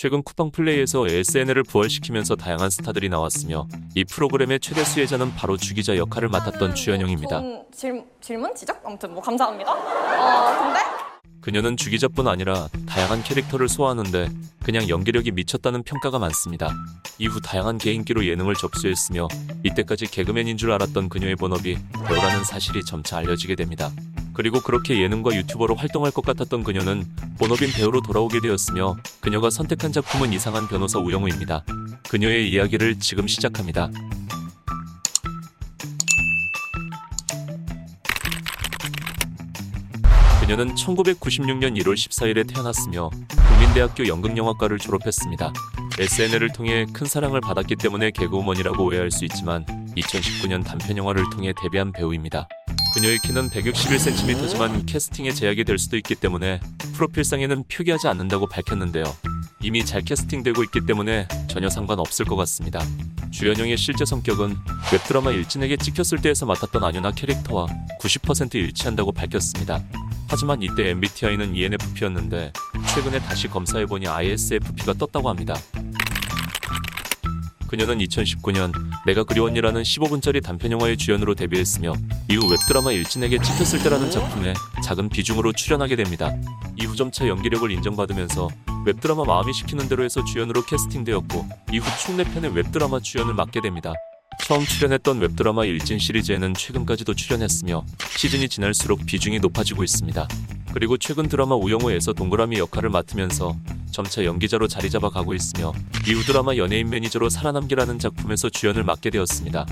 최근 쿠팡 플레이에서 SNL을 부활시키면서 다양한 스타들이 나왔으며 이 프로그램의 최대 수혜자는 바로 주기자 역할을 맡았던 주현영입니다. 좋은 질, 질문? 지적? 아무튼 뭐 감사합니다. 어, 근데 그녀는 주기자뿐 아니라 다양한 캐릭터를 소화하는데 그냥 연기력이 미쳤다는 평가가 많습니다. 이후 다양한 개인기로 예능을 접수했으며 이때까지 개그맨인 줄 알았던 그녀의 본업이 배우라는 사실이 점차 알려지게 됩니다. 그리고 그렇게 예능과 유튜버로 활동할 것 같았던 그녀는 본업인 배우로 돌아오게 되었으며 그녀가 선택한 작품은 이상한 변호사 우영우입니다. 그녀의 이야기를 지금 시작합니다. 그녀는 1996년 1월 14일에 태어났으며 국민대학교 연극영화과를 졸업했습니다. SNL을 통해 큰 사랑을 받았기 때문에 개그우먼이라고 오해할 수 있지만 2019년 단편영화를 통해 데뷔한 배우입니다. 그녀의 키는 161cm지만 캐스팅에 제약이 될 수도 있기 때문에 프로필상에는 표기하지 않는다고 밝혔는데요. 이미 잘 캐스팅되고 있기 때문에 전혀 상관없을 것 같습니다. 주연영의 실제 성격은 웹드라마 일진에게 찍혔을 때에서 맡았던 안윤아 캐릭터와 90% 일치한다고 밝혔습니다. 하지만 이때 MBTI는 ENFP였는데 최근에 다시 검사해보니 ISFP가 떴다고 합니다. 그녀는 2019년 내가 그리웠니라는 15분짜리 단편영화의 주연으로 데뷔했으며 이후 웹드라마 일진에게 찍혔을 때라는 작품에 작은 비중으로 출연하게 됩니다. 이후 점차 연기력을 인정받으면서 웹드라마 마음이 시키는 대로에서 주연으로 캐스팅되었고 이후 축내편의 웹드라마 주연을 맡게 됩니다. 처음 출연했던 웹드라마 일진 시리즈에는 최근까지도 출연했으며 시즌이 지날수록 비중이 높아지고 있습니다. 그리고 최근 드라마 우영우에서 동그라미 역할을 맡으면서 점차 연기자로 자리 잡아 가고 있으며 이후 드라마 연예인 매니저로 살아남기라는 작품에서 주연을 맡게 되었습니다.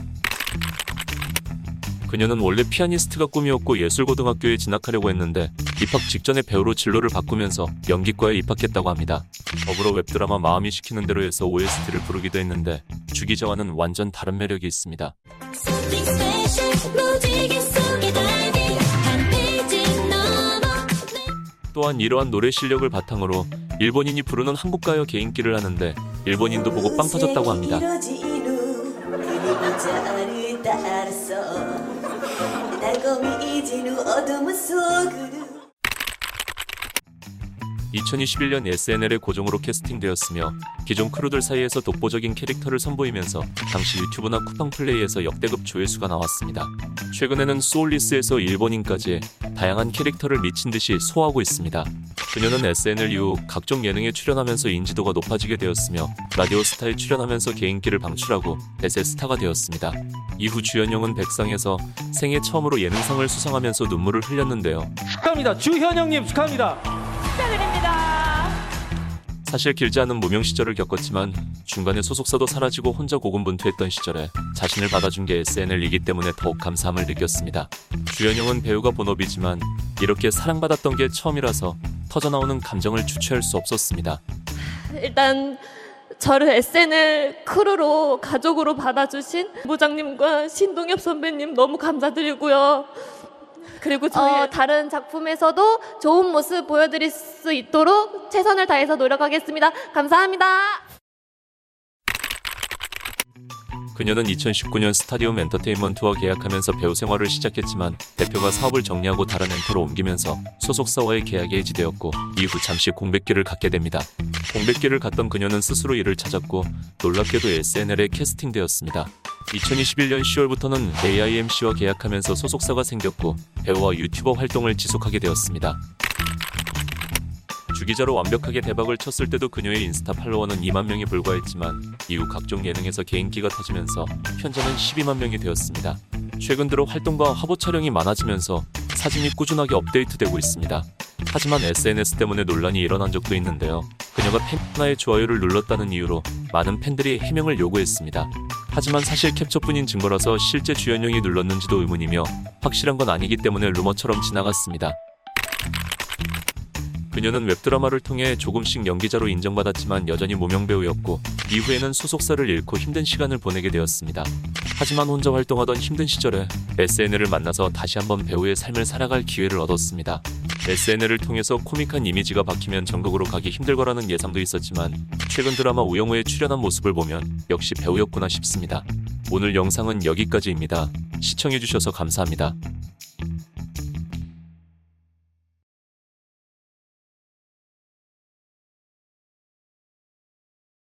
그녀는 원래 피아니스트가 꿈이었고 예술고등학교에 진학하려고 했는데 입학 직전에 배우로 진로를 바꾸면서 연기과에 입학했다고 합니다. 더불어 웹드라마 마음이 시키는 대로 에서 OST를 부르기도 했는데 주기자와는 완전 다른 매력이 있습니다. 또한 이러한 노래 실력을 바탕으로 일본인이 부르는 한국 가요 개인기를 하는데 일본인도 보고 빵 터졌다고 합니다. 2021년 SNL의 고정으로 캐스팅되었으며 기존 크루들 사이에서 독보적인 캐릭터를 선보이면서 당시 유튜브나 쿠팡 플레이에서 역대급 조회수가 나왔습니다. 최근에는 소울리스에서 일본인까지 다양한 캐릭터를 미친 듯이 소화하고 있습니다. 그녀는 SNL 이후 각종 예능에 출연하면서 인지도가 높아지게 되었으며 라디오 스타에 출연하면서 개인기를 방출하고 대세 스타가 되었습니다. 이후 주연영은 백상에서 생애 처음으로 예능상을 수상하면서 눈물을 흘렸는데요. 축하합니다. 주현영님 축하합니다. 사실 길지 않은 무명 시절을 겪었지만 중간에 소속사도 사라지고 혼자 고군분투했던 시절에 자신을 받아준 게 SNL이기 때문에 더욱 감사함을 느꼈습니다. 주연영은 배우가 본업이지만 이렇게 사랑받았던 게 처음이라서 터져나오는 감정을 주체할 수 없었습니다. 일단 저를 SNL 크루로 가족으로 받아주신 부장님과 신동엽 선배님 너무 감사드리고요. 그리고 저희 어, 다른 작품에서도 좋은 모습 보여드릴 수 있도록 최선을 다해서 노력하겠습니다. 감사합니다. 그녀는 2019년 스타디움 엔터테인먼트와 계약하면서 배우 생활을 시작했지만 대표가 사업을 정리하고 다른 엔터로 옮기면서 소속사와의 계약이 해지되었고 이후 잠시 공백기를 갖게 됩니다. 공백기를 갖던 그녀는 스스로 일을 찾았고 놀랍게도 SNL에 캐스팅되었습니다. 2021년 10월부터는 AIMC와 계약하면서 소속사가 생겼고 배우와 유튜버 활동을 지속하게 되었습니다. 주기자로 완벽하게 대박을 쳤을 때도 그녀의 인스타 팔로워는 2만 명에 불과했지만 이후 각종 예능에서 개인기가 터지면서 현재는 12만 명이 되었습니다. 최근 들어 활동과 화보 촬영이 많아지면서 사진이 꾸준하게 업데이트되고 있습니다. 하지만 SNS 때문에 논란이 일어난 적도 있는데요. 그녀가 팬 하나의 좋아요를 눌렀다는 이유로 많은 팬들이 해명을 요구했습니다. 하지만 사실 캡처뿐인 증거라서 실제 주연영이 눌렀는지도 의문이며 확실한 건 아니기 때문에 루머처럼 지나갔습니다. 그녀는 웹드라마를 통해 조금씩 연기자로 인정받았지만 여전히 무명 배우였고 이후에는 소속사를 잃고 힘든 시간을 보내게 되었습니다. 하지만 혼자 활동하던 힘든 시절에 SNL을 만나서 다시 한번 배우의 삶을 살아갈 기회를 얻었습니다. SNL을 통해서 코믹한 이미지가 박히면 전국으로 가기 힘들 거라는 예상도 있었지만 최근 드라마 우영우에 출연한 모습을 보면 역시 배우였구나 싶습니다. 오늘 영상은 여기까지입니다. 시청해주셔서 감사합니다.